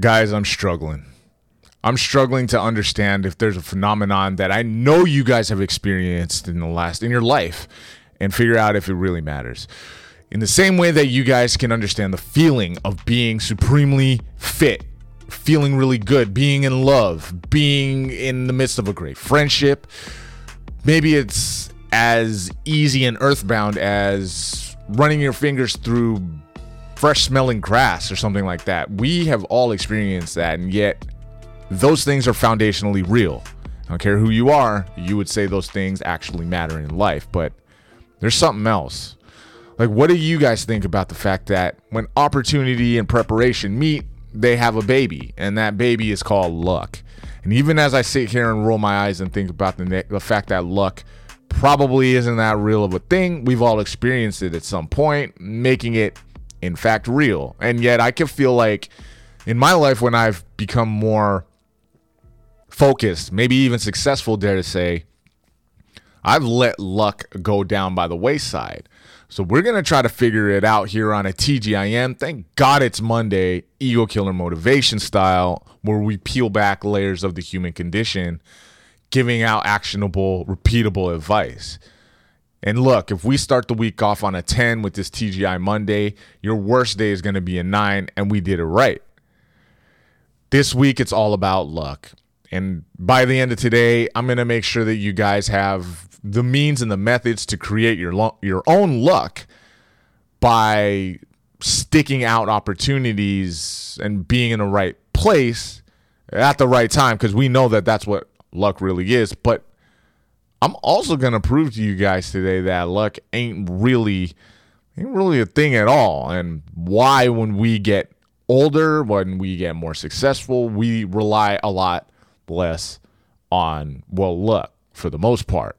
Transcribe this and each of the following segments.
Guys, I'm struggling. I'm struggling to understand if there's a phenomenon that I know you guys have experienced in the last in your life and figure out if it really matters. In the same way that you guys can understand the feeling of being supremely fit, feeling really good, being in love, being in the midst of a great friendship, maybe it's as easy and earthbound as running your fingers through fresh smelling grass or something like that. We have all experienced that, and yet those things are foundationally real. I don't care who you are, you would say those things actually matter in life, but there's something else. Like, what do you guys think about the fact that when opportunity and preparation meet, they have a baby, and that baby is called luck? And even as I sit here and roll my eyes and think about the, the fact that luck probably isn't that real of a thing, we've all experienced it at some point, making it, in fact, real. And yet, I can feel like in my life, when I've become more focused, maybe even successful, dare to say, I've let luck go down by the wayside. So we're going to try to figure it out here on a TGIM. Thank God it's Monday, Ego Killer Motivation style, where we peel back layers of the human condition, giving out actionable, repeatable advice. And look, if we start the week off on a 10 with this TGI Monday, your worst day is going to be a 9, and we did it right. This week, it's all about luck. And by the end of today, I'm going to make sure that you guys have the means and the methods to create your lo- your own luck by sticking out opportunities and being in the right place at the right time because we know that that's what luck really is. But I'm also to prove to you guys today that luck ain't really ain't really a thing at all and why when we get older, when we get more successful, we rely a lot less on well luck for the most part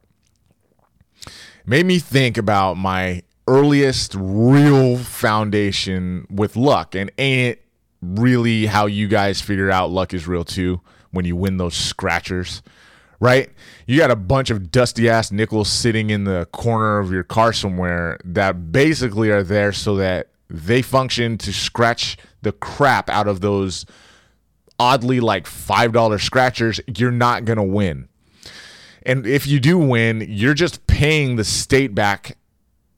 made me think about my earliest real foundation with luck. And ain't it really how you guys figure out luck is real too when you win those scratchers? Right? You got a bunch of dusty ass nickels sitting in the corner of your car somewhere that basically are there so that they function to scratch the crap out of those oddly like $5 scratchers. You're not going to win. And if you do win, you're just paying the state back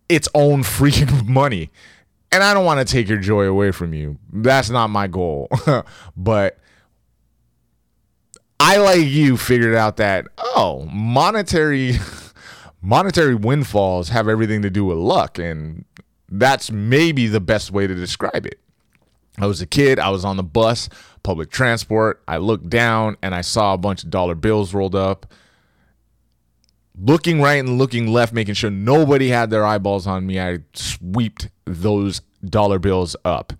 its own freaking money. And I don't want to take your joy away from you. That's not my goal. but I like you figured out that oh, monetary monetary windfalls have everything to do with luck and that's maybe the best way to describe it. I was a kid, I was on the bus, public transport. I looked down and I saw a bunch of dollar bills rolled up looking right and looking left, making sure nobody had their eyeballs on me, I sweeped those dollar bills up.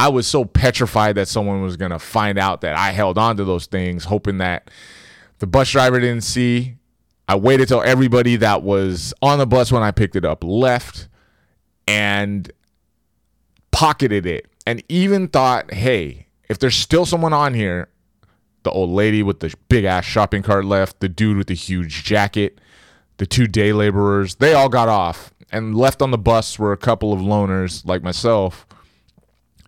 I was so petrified that someone was going to find out that I held on to those things, hoping that the bus driver didn't see. I waited till everybody that was on the bus when I picked it up left and pocketed it and even thought, hey, if there's still someone on here, the old lady with the big ass shopping cart left, the dude with the huge jacket, the two day laborers. They all got off, and left on the bus were a couple of loners like myself.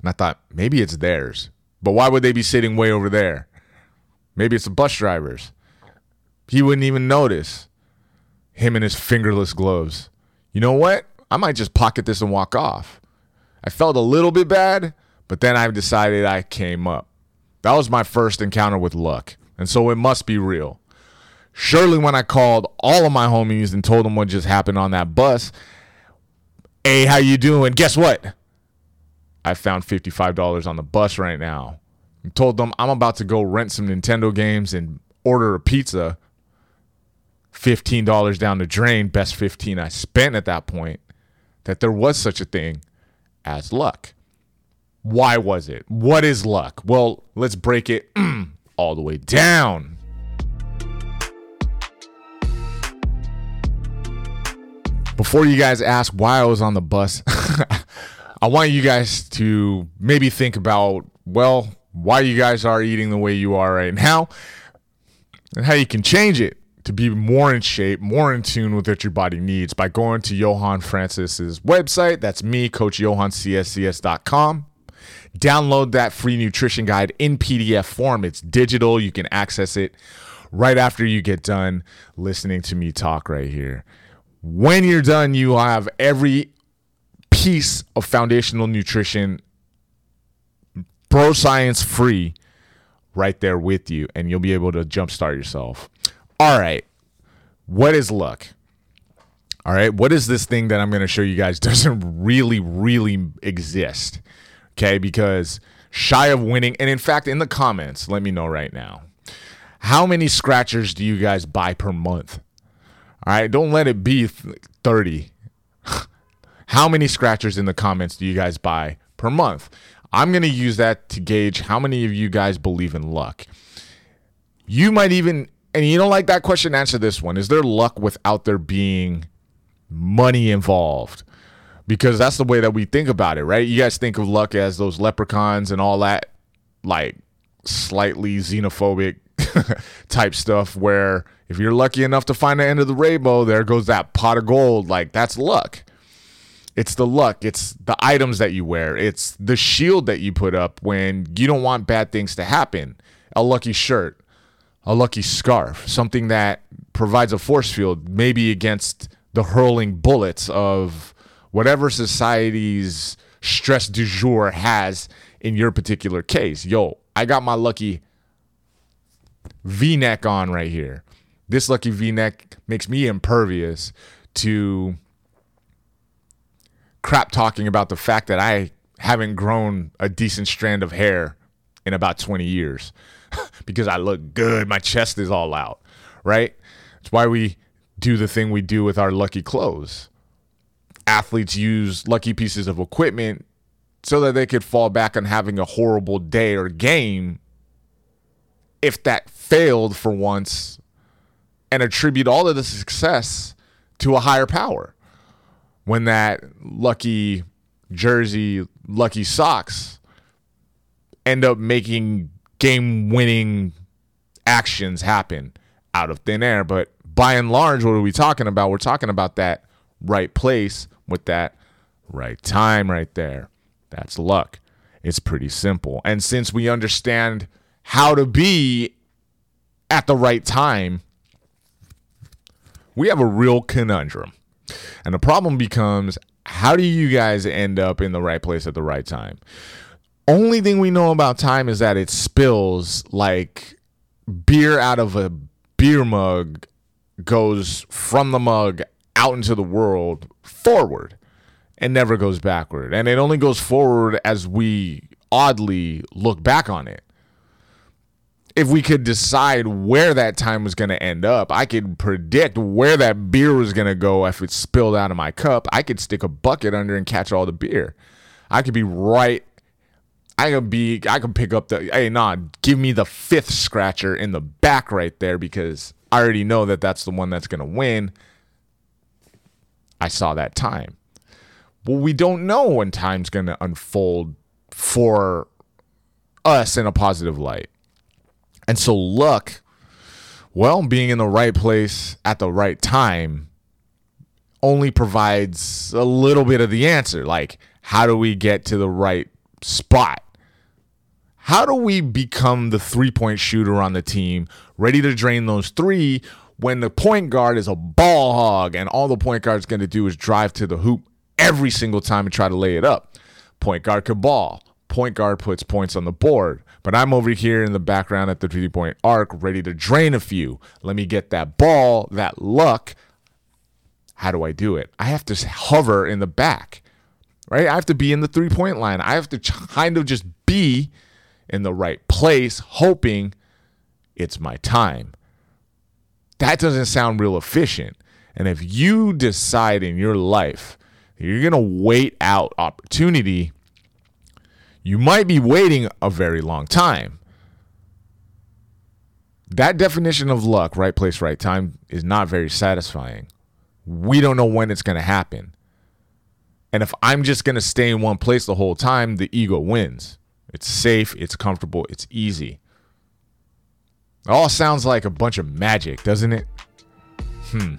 And I thought maybe it's theirs, but why would they be sitting way over there? Maybe it's the bus drivers. He wouldn't even notice him in his fingerless gloves. You know what? I might just pocket this and walk off. I felt a little bit bad, but then I decided I came up. That was my first encounter with luck, and so it must be real. Surely, when I called all of my homies and told them what just happened on that bus, hey, how you doing? Guess what? I found $55 on the bus right now. Told them I'm about to go rent some Nintendo games and order a pizza. $15 down the drain, best 15 I spent at that point, that there was such a thing as luck. Why was it? What is luck? Well, let's break it all the way down. Before you guys ask why I was on the bus, I want you guys to maybe think about, well, why you guys are eating the way you are right now and how you can change it to be more in shape, more in tune with what your body needs by going to Johan Francis's website. That's me, Coach Johan CSCS.com Download that free nutrition guide in PDF form. It's digital, you can access it right after you get done listening to me talk right here. When you're done, you have every piece of foundational nutrition, pro science free, right there with you, and you'll be able to jumpstart yourself. All right. What is luck? All right. What is this thing that I'm going to show you guys doesn't really, really exist? Okay. Because shy of winning, and in fact, in the comments, let me know right now. How many scratchers do you guys buy per month? All right. Don't let it be 30. How many scratchers in the comments do you guys buy per month? I'm going to use that to gauge how many of you guys believe in luck. You might even, and you don't like that question, answer this one. Is there luck without there being money involved? Because that's the way that we think about it, right? You guys think of luck as those leprechauns and all that, like slightly xenophobic type stuff, where if you're lucky enough to find the end of the rainbow, there goes that pot of gold. Like that's luck. It's the luck. It's the items that you wear. It's the shield that you put up when you don't want bad things to happen. A lucky shirt, a lucky scarf, something that provides a force field, maybe against the hurling bullets of whatever society's stress du jour has in your particular case. Yo, I got my lucky v neck on right here. This lucky v neck makes me impervious to crap talking about the fact that I haven't grown a decent strand of hair in about 20 years because I look good. My chest is all out, right? It's why we do the thing we do with our lucky clothes. Athletes use lucky pieces of equipment so that they could fall back on having a horrible day or game if that failed for once and attribute all of the success to a higher power when that lucky jersey, lucky socks end up making game winning actions happen out of thin air. But by and large, what are we talking about? We're talking about that right place with that right time right there. That's luck. It's pretty simple. And since we understand how to be at the right time, we have a real conundrum. And the problem becomes how do you guys end up in the right place at the right time? Only thing we know about time is that it spills like beer out of a beer mug goes from the mug out into the world forward and never goes backward. And it only goes forward as we oddly look back on it if we could decide where that time was going to end up, I could predict where that beer was going to go if it spilled out of my cup. I could stick a bucket under and catch all the beer. I could be right. I could be. I could pick up the. Hey, nah, give me the fifth scratcher in the back right there because I already know that that's the one that's going to win. I saw that time. Well, we don't know when time's going to unfold for us in a positive light. And so luck, well, being in the right place at the right time only provides a little bit of the answer. Like, how do we get to the right spot? How do we become the three point shooter on the team, ready to drain those three when the point guard is a ball hog and all the point guard's going to do is drive to the hoop every single time and try to lay it up? Point guard could ball. Point guard puts points on the board. But I'm over here in the background at the three point arc, ready to drain a few. Let me get that ball, that luck. How do I do it? I have to hover in the back, right? I have to be in the three point line. I have to kind of just be in the right place, hoping it's my time. That doesn't sound real efficient. And if you decide in your life you're going to wait out opportunity you might be waiting a very long time. That definition of luck, right place, right time, is not very satisfying. We don't know when it's going to happen. And if I'm just going to stay in one place the whole time, the ego wins. It's safe, it's comfortable, it's easy. It all sounds like a bunch of magic, doesn't it? Hmm.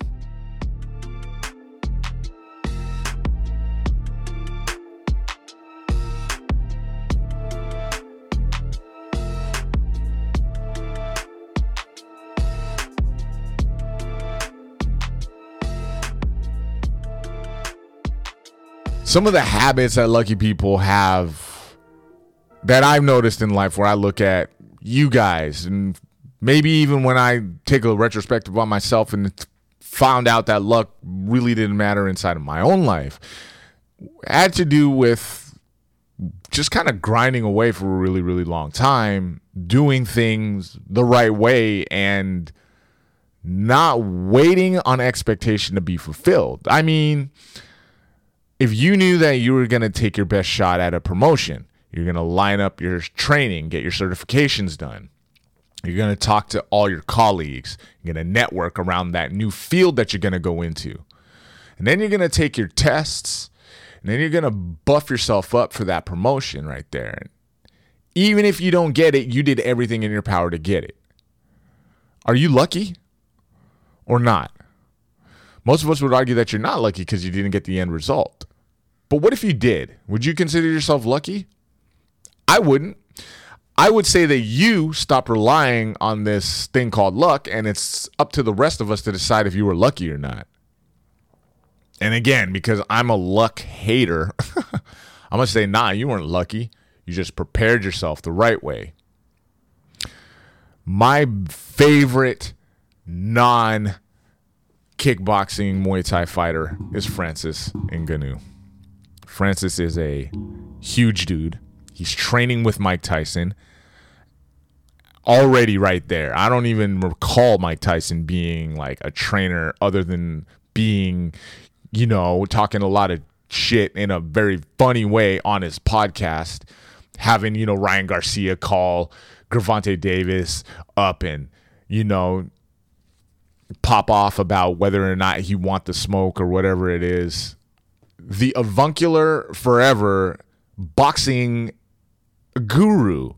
Some of the habits that lucky people have that I've noticed in life where I look at you guys and maybe even when I take a retrospective on myself and found out that luck really didn't matter inside of my own life had to do with just kind of grinding away for a really really long time doing things the right way and not waiting on expectation to be fulfilled. I mean if you knew that you were going to take your best shot at a promotion you're going to line up your training get your certifications done you're going to talk to all your colleagues. You're going to network around that new field that you're going to go into. And then you're going to take your tests. And then you're going to buff yourself up for that promotion right there. Even if you don't get it, you did everything in your power to get it. Are you lucky or not? Most of us would argue that you're not lucky because you didn't get the end result. But what if you did? Would you consider yourself lucky? I wouldn't. I would say that you stop relying on this thing called luck, and it's up to the rest of us to decide if you were lucky or not. And again, because I'm a luck hater, I'm going to say, nah, you weren't lucky. You just prepared yourself the right way. My favorite non kickboxing Muay Thai fighter is Francis Ngannou. Francis is a huge dude. He's training with Mike Tyson. Already right there. I don't even recall Mike Tyson being like a trainer other than being, you know, talking a lot of shit in a very funny way on his podcast, having, you know, Ryan Garcia call Gervonta Davis up and, you know, pop off about whether or not he want the smoke or whatever it is. The avuncular forever boxing guru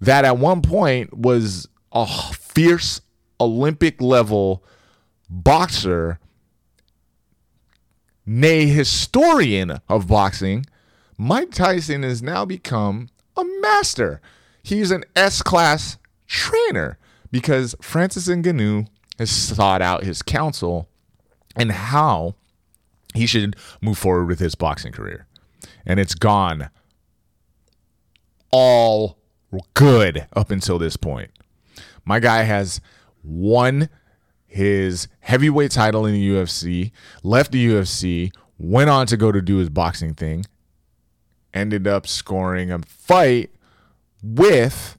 that at one point was a fierce Olympic level boxer, nay, historian of boxing, Mike Tyson has now become a master. He's an S class trainer because Francis Ngannou has sought out his counsel and how he should move forward with his boxing career. And it's gone all good up until this point. My guy has won his heavyweight title in the UFC, left the UFC, went on to go to do his boxing thing, ended up scoring a fight with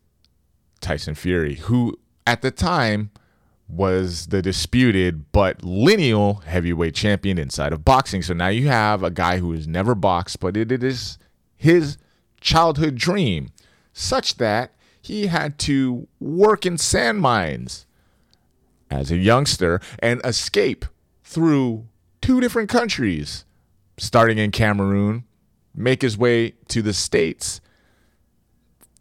Tyson Fury, who at the time was the disputed but lineal heavyweight champion inside of boxing. So now you have a guy who has never boxed, but it is his childhood dream, such that he had to work in sand mines as a youngster and escape through two different countries, starting in Cameroon, make his way to the States,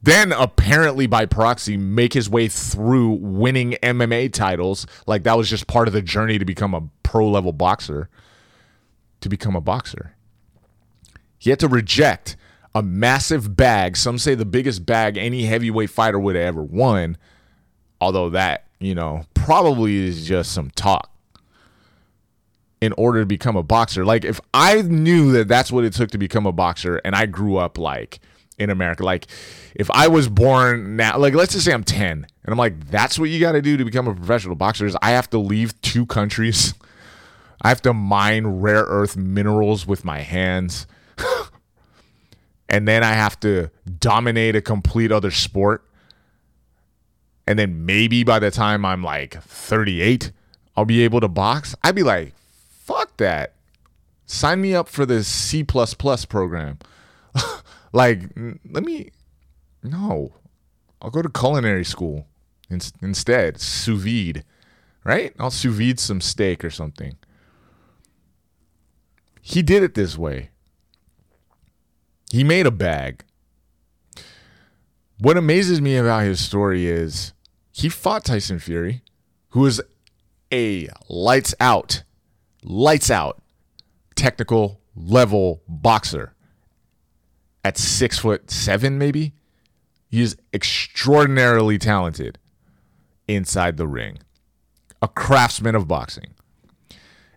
then apparently by proxy make his way through winning MMA titles. Like that was just part of the journey to become a pro level boxer, to become a boxer. He had to reject a massive bag. Some say the biggest bag any heavyweight fighter would have ever won. Although that, you know, probably is just some talk in order to become a boxer. Like if I knew that that's what it took to become a boxer and I grew up like in America, like if I was born now, like let's just say I'm 10 and I'm like, that's what you got to do to become a professional boxer is I have to leave two countries. I have to mine rare earth minerals with my hands and then I have to dominate a complete other sport. And then maybe by the time I'm like 38, I'll be able to box. I'd be like, fuck that. Sign me up for the C program. like, let me, no, I'll go to culinary school in, instead, sous vide, right? I'll sous vide some steak or something. He did it this way. He made a bag. What amazes me about his story is he fought Tyson Fury, who is a lights out, lights out technical level boxer at six foot seven, maybe. He's extraordinarily talented inside the ring, a craftsman of boxing.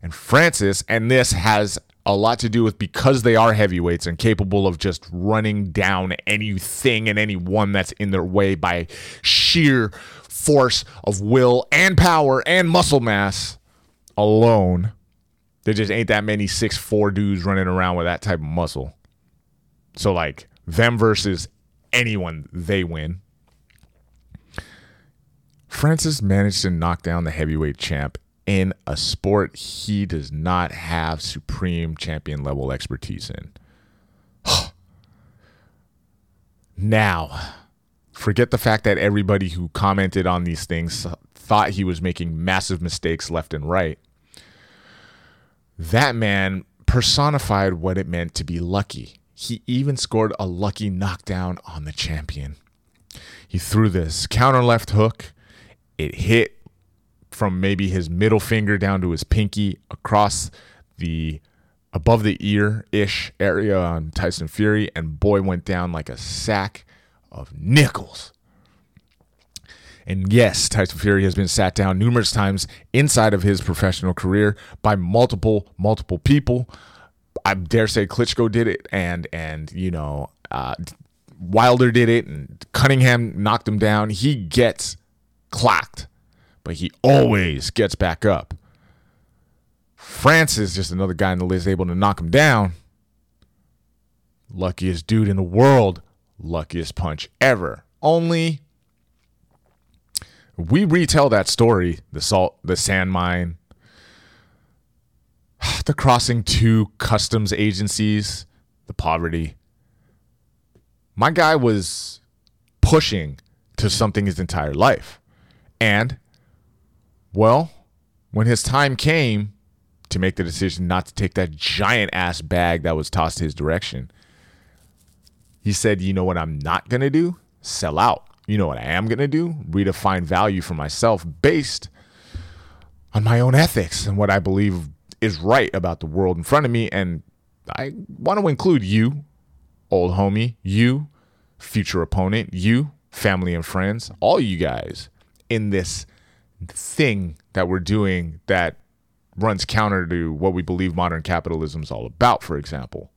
And Francis, and this has a lot to do with because they are heavyweights and capable of just running down anything and anyone that's in their way by sheer force of will and power and muscle mass alone. There just ain't that many six four dudes running around with that type of muscle. So like them versus anyone, they win. Francis managed to knock down the heavyweight champ in a sport he does not have supreme champion level expertise in. now, forget the fact that everybody who commented on these things thought he was making massive mistakes left and right. That man personified what it meant to be lucky. He even scored a lucky knockdown on the champion. He threw this counter left hook. It hit from maybe his middle finger down to his pinky across the above the ear ish area on Tyson Fury, and boy went down like a sack of nickels. And yes, Tyson Fury has been sat down numerous times inside of his professional career by multiple, multiple people. I dare say Klitschko did it, and and you know uh, Wilder did it, and Cunningham knocked him down. He gets clocked but he always gets back up. Francis, just another guy in the list, able to knock him down. Luckiest dude in the world, luckiest punch ever. Only we retell that story, the salt, the sand mine, the crossing two customs agencies, the poverty. My guy was pushing to something his entire life. And well, when his time came to make the decision not to take that giant ass bag that was tossed his direction, he said, You know what I'm not going to do? Sell out. You know what I am going to do? Redefine value for myself based on my own ethics and what I believe is right about the world in front of me. And I want to include you, old homie, you, future opponent, you, family and friends, all you guys in this thing that we're doing that runs counter to what we believe modern capitalism is all about, for example.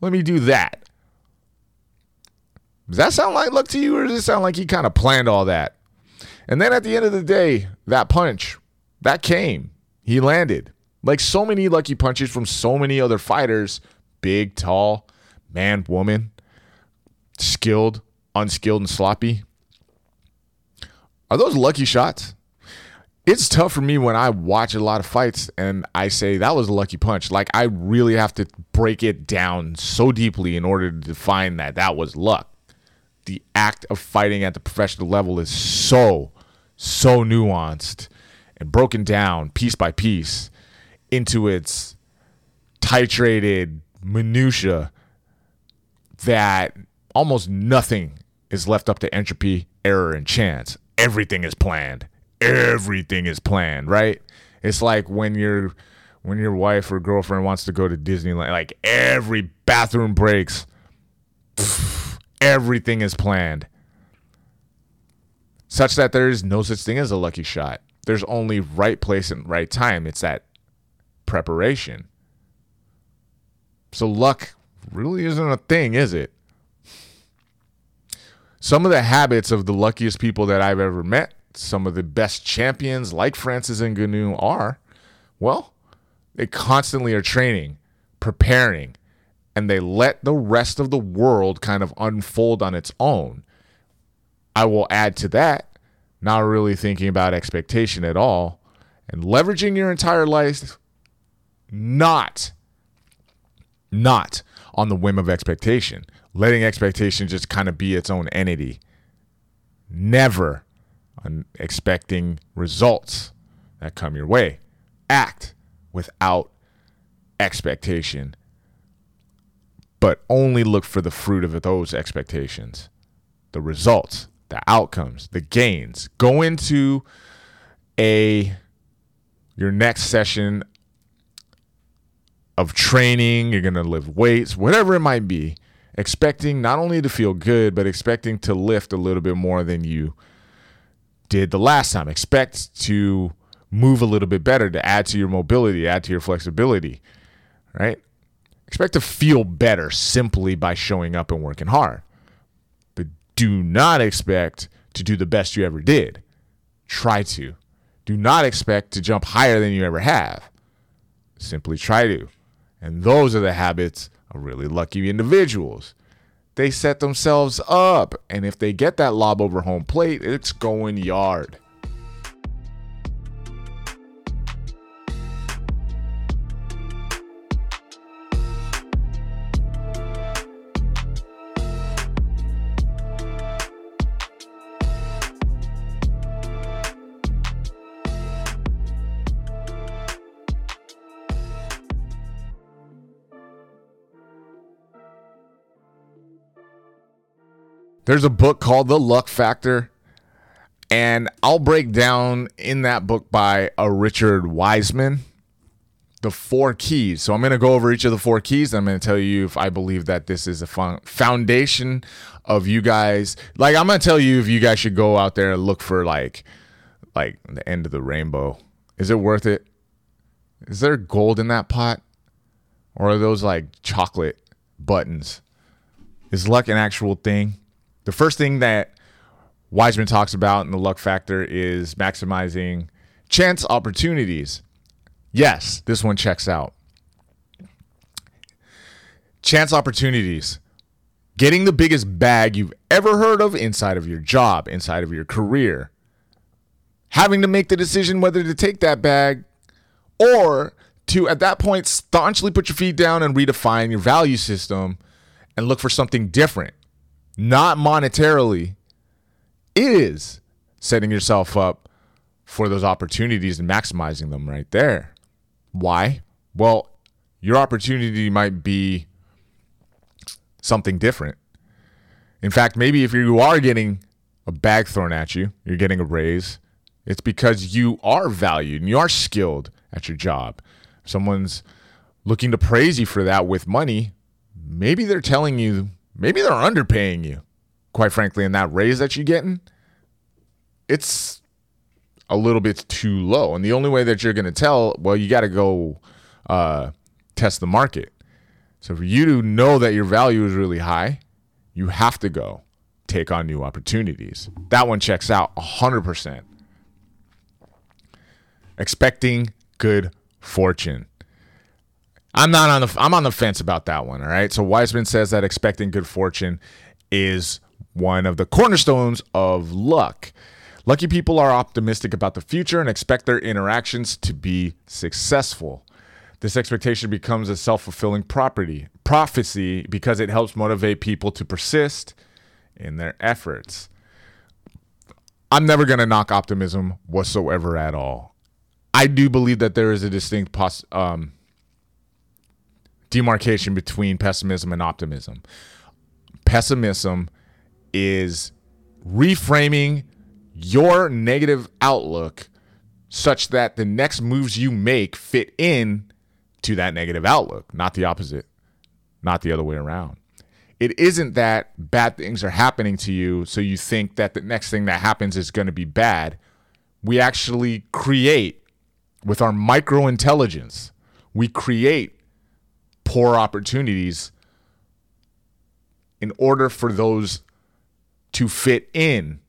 Let me do that. Does that sound like luck to you, or does it sound like he kind of planned all that? And then at the end of the day, that punch, that came. He landed. Like so many lucky punches from so many other fighters big, tall, man, woman, skilled, unskilled, and sloppy. Are those lucky shots? It's tough for me when I watch a lot of fights and I say that was a lucky punch. Like I really have to break it down so deeply in order to define that that was luck. The act of fighting at the professional level is so so nuanced and broken down piece by piece into its titrated minutia that almost nothing is left up to entropy, error, and chance everything is planned. Everything is planned, right? It's like when your when your wife or girlfriend wants to go to Disneyland, like every bathroom breaks. Everything is planned. Such that there is no such thing as a lucky shot. There's only right place and right time. It's that preparation. So luck really isn't a thing, is it? some of the habits of the luckiest people that I've ever met, some of the best champions like Francis Ngannou are, well, they constantly are training, preparing, and they let the rest of the world kind of unfold on its own. I will add to that, not really thinking about expectation at all, and leveraging your entire life not not on the whim of expectation letting expectation just kind of be its own entity. Never expecting results that come your way. Act without expectation, but only look for the fruit of those expectations, the results, the outcomes, the gains. Go into a your next session of training, you're going to lift weights, whatever it might be expecting not only to feel good, but expecting to lift a little bit more than you did the last time. Expect to move a little bit better to add to your mobility, add to your flexibility. right? Expect to feel better simply by showing up and working hard. Do not expect to do the best you ever did. Try to. Do not expect to jump higher than you ever have. Simply try to. And those are the habits of really lucky individuals. They set themselves up, and if they get that lob over home plate, it's going yard. There's a book called The Luck Factor, and I'll break down in that book by a Richard Wiseman the four keys. So I'm going to go over each of the four keys. I'm going to tell you if I believe that this is a foundation of you guys. Like I'm going to tell you if you guys should go out there and look for like like the end of the rainbow. Is it worth it? Is there gold in that pot? Or are those like chocolate buttons? Is luck an actual thing? The first thing that Wiseman talks about in the luck factor is maximizing chance opportunities. Yes, this one checks out. Chance opportunities. Getting the biggest bag you've ever heard of inside of your job, inside of your career. Having to make the decision whether to take that bag or to, at that point, staunchly put your feet down and redefine your value system and look for something different not monetarily, is setting yourself up for those opportunities and maximizing them right there. Why? Well, your opportunity might be something different. In fact, maybe if you are getting a bag thrown at you, you're getting a raise, it's because you are valued and you are skilled at your job. Someone's looking to praise you for that with money, maybe they're telling you maybe they're underpaying you. Quite frankly, in that raise that you're getting, it's a little bit too low. And the only way that you're going to tell, well, you got to go uh, test the market. So for you to know that your value is really high, you have to go take on new opportunities. That one checks out 100%. Expecting good fortune. I'm not on the I'm on the fence about that one, all right? So Wiseman says that expecting good fortune is one of the cornerstones of luck. Lucky people are optimistic about the future and expect their interactions to be successful. This expectation becomes a self-fulfilling property, prophecy because it helps motivate people to persist in their efforts. I'm never going to knock optimism whatsoever at all. I do believe that there is a distinct pos- um, demarcation between pessimism and optimism. Pessimism is reframing your negative outlook such that the next moves you make fit in to that negative outlook, not the opposite, not the other way around. It isn't that bad things are happening to you, so you think that the next thing that happens is going to be bad. We actually create with our micro intelligence, we create poor opportunities in order for those to fit in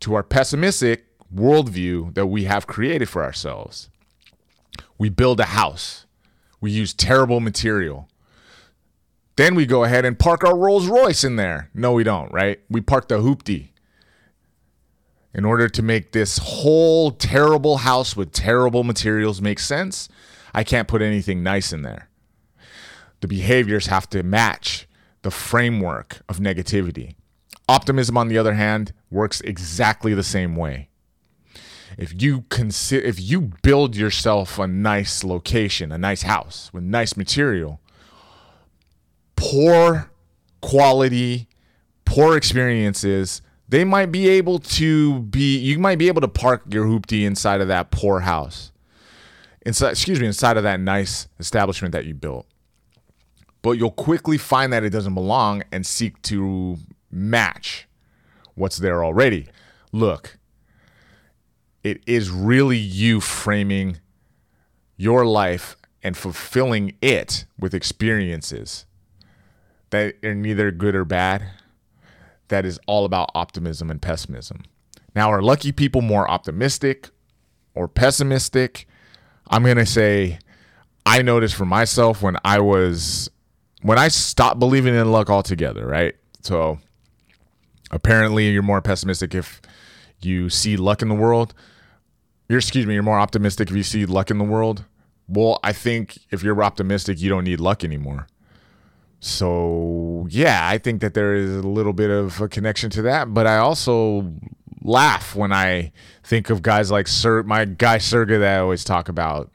to our pessimistic worldview that we have created for ourselves. We build a house, we use terrible material. Then we go ahead and park our Rolls Royce in there. No, we don't, right? We park the hoopty. In order to make this whole terrible house with terrible materials make sense, I can't put anything nice in there the behaviors have to match the framework of negativity. Optimism, on the other hand, works exactly the same way. If you consider, if you build yourself a nice location, a nice house with nice material, poor quality, poor experiences, they might be able to be. You might be able to park your hoopty inside of that poor house, inside. Excuse me, inside of that nice establishment that you built but you'll quickly find that it doesn't belong and seek to match what's there already. Look, it is really you framing your life and fulfilling it with experiences that are neither good or bad. That is all about optimism and pessimism. Now, are lucky people more optimistic or pessimistic? I'm going to say I noticed for myself when I was when I stopped believing in luck altogether, right? So apparently you're more pessimistic if you see luck in the world. You're excuse me, you're more optimistic if you see luck in the world. Well, I think if you're optimistic, you don't need luck anymore. So, yeah, I think that there is a little bit of a connection to that, but I also laugh when I think of guys like Sir, my guy Serga that I always talk about,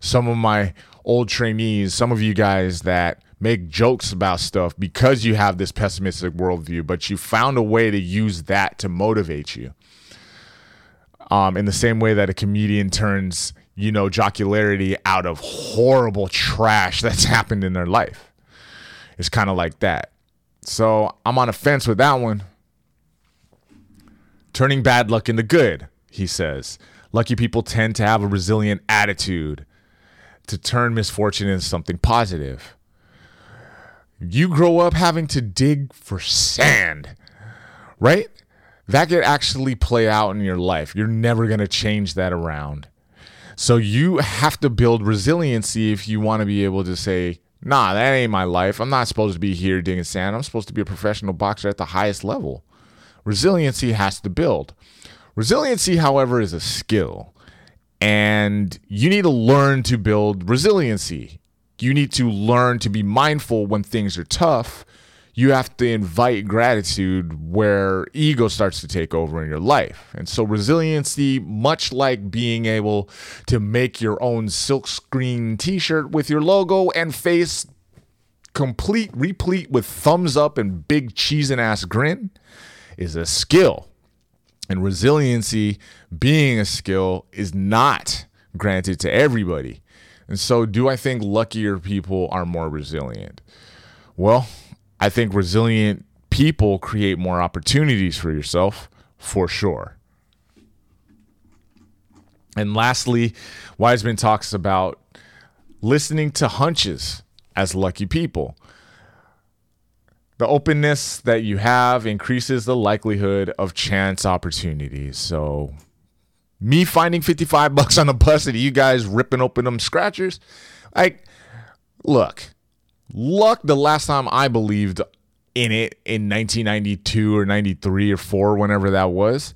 some of my old trainees, some of you guys that make jokes about stuff because you have this pessimistic worldview, but you found a way to use that to motivate you. Um, in the same way that a comedian turns, you know, jocularity out of horrible trash that's happened in their life. It's kind of like that. So I'm on a fence with that one. Turning bad luck into good, he says. Lucky people tend to have a resilient attitude to turn misfortune into something positive. You grow up having to dig for sand, right? That could actually play out in your life. You're never going to change that around. So you have to build resiliency if you want to be able to say, nah, that ain't my life. I'm not supposed to be here digging sand. I'm supposed to be a professional boxer at the highest level. Resiliency has to build. Resiliency, however, is a skill. And you need to learn to build resiliency. You need to learn to be mindful when things are tough. You have to invite gratitude where ego starts to take over in your life. And so, resiliency, much like being able to make your own silkscreen t shirt with your logo and face complete, replete with thumbs up and big cheese and ass grin, is a skill. And resiliency, being a skill, is not granted to everybody. And so, do I think luckier people are more resilient? Well, I think resilient people create more opportunities for yourself, for sure. And lastly, Wiseman talks about listening to hunches as lucky people. The openness that you have increases the likelihood of chance opportunities. So, me finding 55 bucks on the bus and you guys ripping open them scratchers, like, look, luck the last time I believed in it in 1992 or 93 or 4, whenever that was,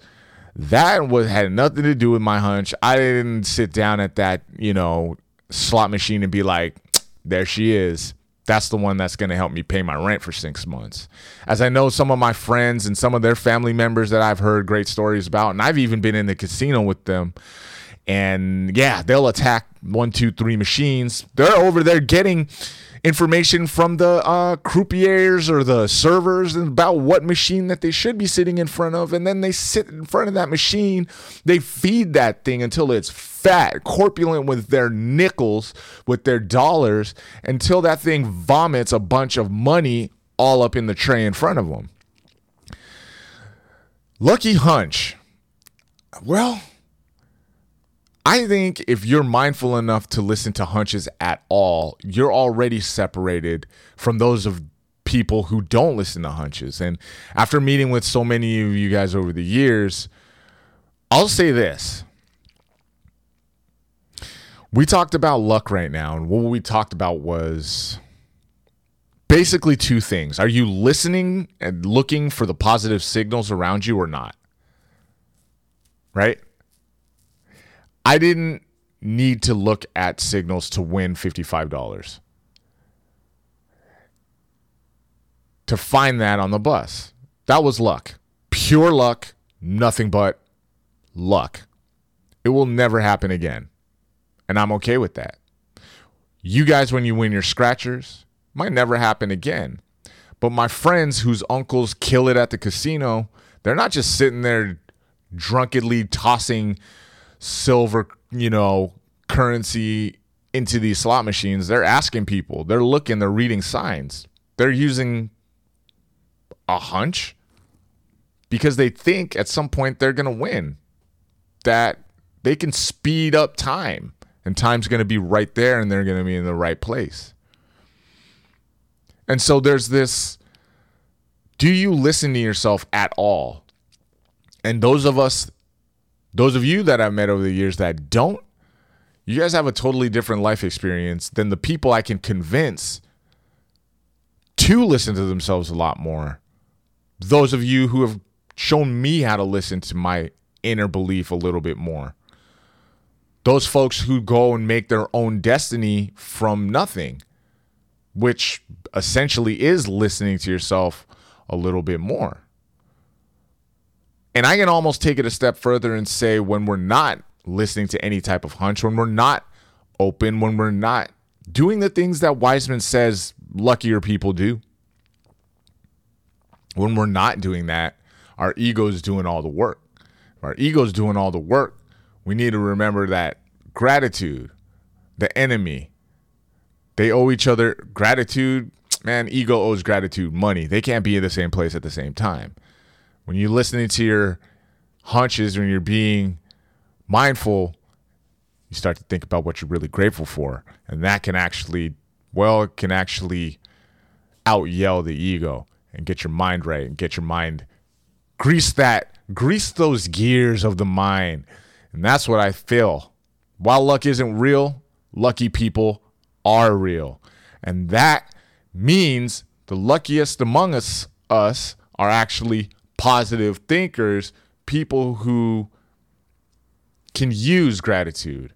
that was had nothing to do with my hunch. I didn't sit down at that, you know, slot machine and be like, there she is that's the one that's going to help me pay my rent for six months. As I know some of my friends and some of their family members that I've heard great stories about, and I've even been in the casino with them. And yeah, they'll attack one, two, three machines. They're over there getting information from the uh, croupiers or the servers about what machine that they should be sitting in front of. And then they sit in front of that machine. They feed that thing until it's fat, corpulent with their nickels, with their dollars, until that thing vomits a bunch of money all up in the tray in front of them. Lucky hunch. Well, I think if you're mindful enough to listen to hunches at all, you're already separated from those of people who don't listen to hunches. And after meeting with so many of you guys over the years, I'll say this. We talked about luck right now, and what we talked about was basically two things. Are you listening and looking for the positive signals around you or not? Right? I didn't need to look at signals to win $55. To find that on the bus. That was luck. Pure luck, nothing but luck. It will never happen again. And I'm okay with that. You guys, when you win your scratchers, might never happen again. But my friends whose uncles kill it at the casino, they're not just sitting there drunkenly tossing silver, you know, currency into these slot machines, they're asking people, they're looking, they're reading signs. They're using a hunch because they think at some point they're going to win, that they can speed up time and time's going to be right there and they're going to be in the right place. And so there's this do you listen to yourself at all? And those of us, those of you that I've met over the years that don't, you guys have a totally different life experience than the people I can convince to listen to themselves a lot more. Those of you who have shown me how to listen to my inner belief a little bit more. Those folks who go and make their own destiny from nothing, which essentially is listening to yourself a little bit more. And I can almost take it a step further and say when we're not listening to any type of hunch, when we're not open, when we're not doing the things that Wiseman says luckier people do, when we're not doing that, our ego is doing all the work. Our ego is doing all the work. We need to remember that gratitude, the enemy, they owe each other gratitude. Man, ego owes gratitude money. They can't be in the same place at the same time. When you're listening to your hunches, when you're being mindful, you start to think about what you're really grateful for. And that can actually, well, it can actually out yell the ego and get your mind right and get your mind grease that grease those gears of the mind. And that's what i feel. While luck isn't real lucky people are real. And that means the luckiest among us us are actually positive thinkers people who can use gratitude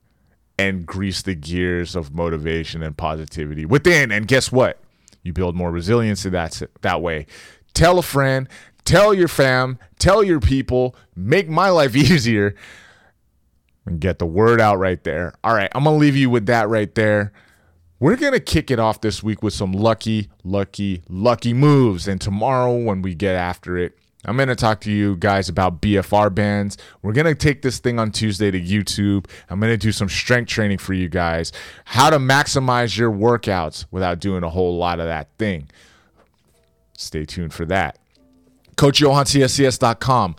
and grease the gears of motivation and positivity within and guess what you build more resiliency that that way. Tell a friend, tell your fam, tell your people, make my life easier and get the word out right there. All right, I'm going to leave you with that right there. We're going to kick it off this week with some lucky, lucky, lucky moves. And tomorrow, when we get after it, I'm going to talk to you guys about BFR bands. We're going to take this thing on Tuesday to YouTube. I'm going to do some strength training for you guys, how to maximize your workouts without doing a whole lot of that thing. Stay tuned for that. CoachJohanCSCS.com.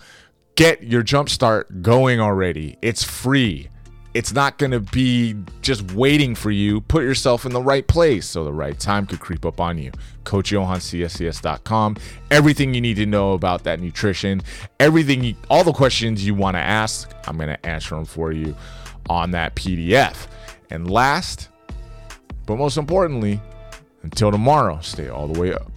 Get your jumpstart going already. It's free it's not going to be just waiting for you. Put yourself in the right place so the right time could creep up on you. CoachJohanCSCS.com. Everything you need to know about that nutrition, everything, you, all the questions you want to ask, I'm going to answer them for you on that PDF. And last, but most importantly, until tomorrow, stay all the way up.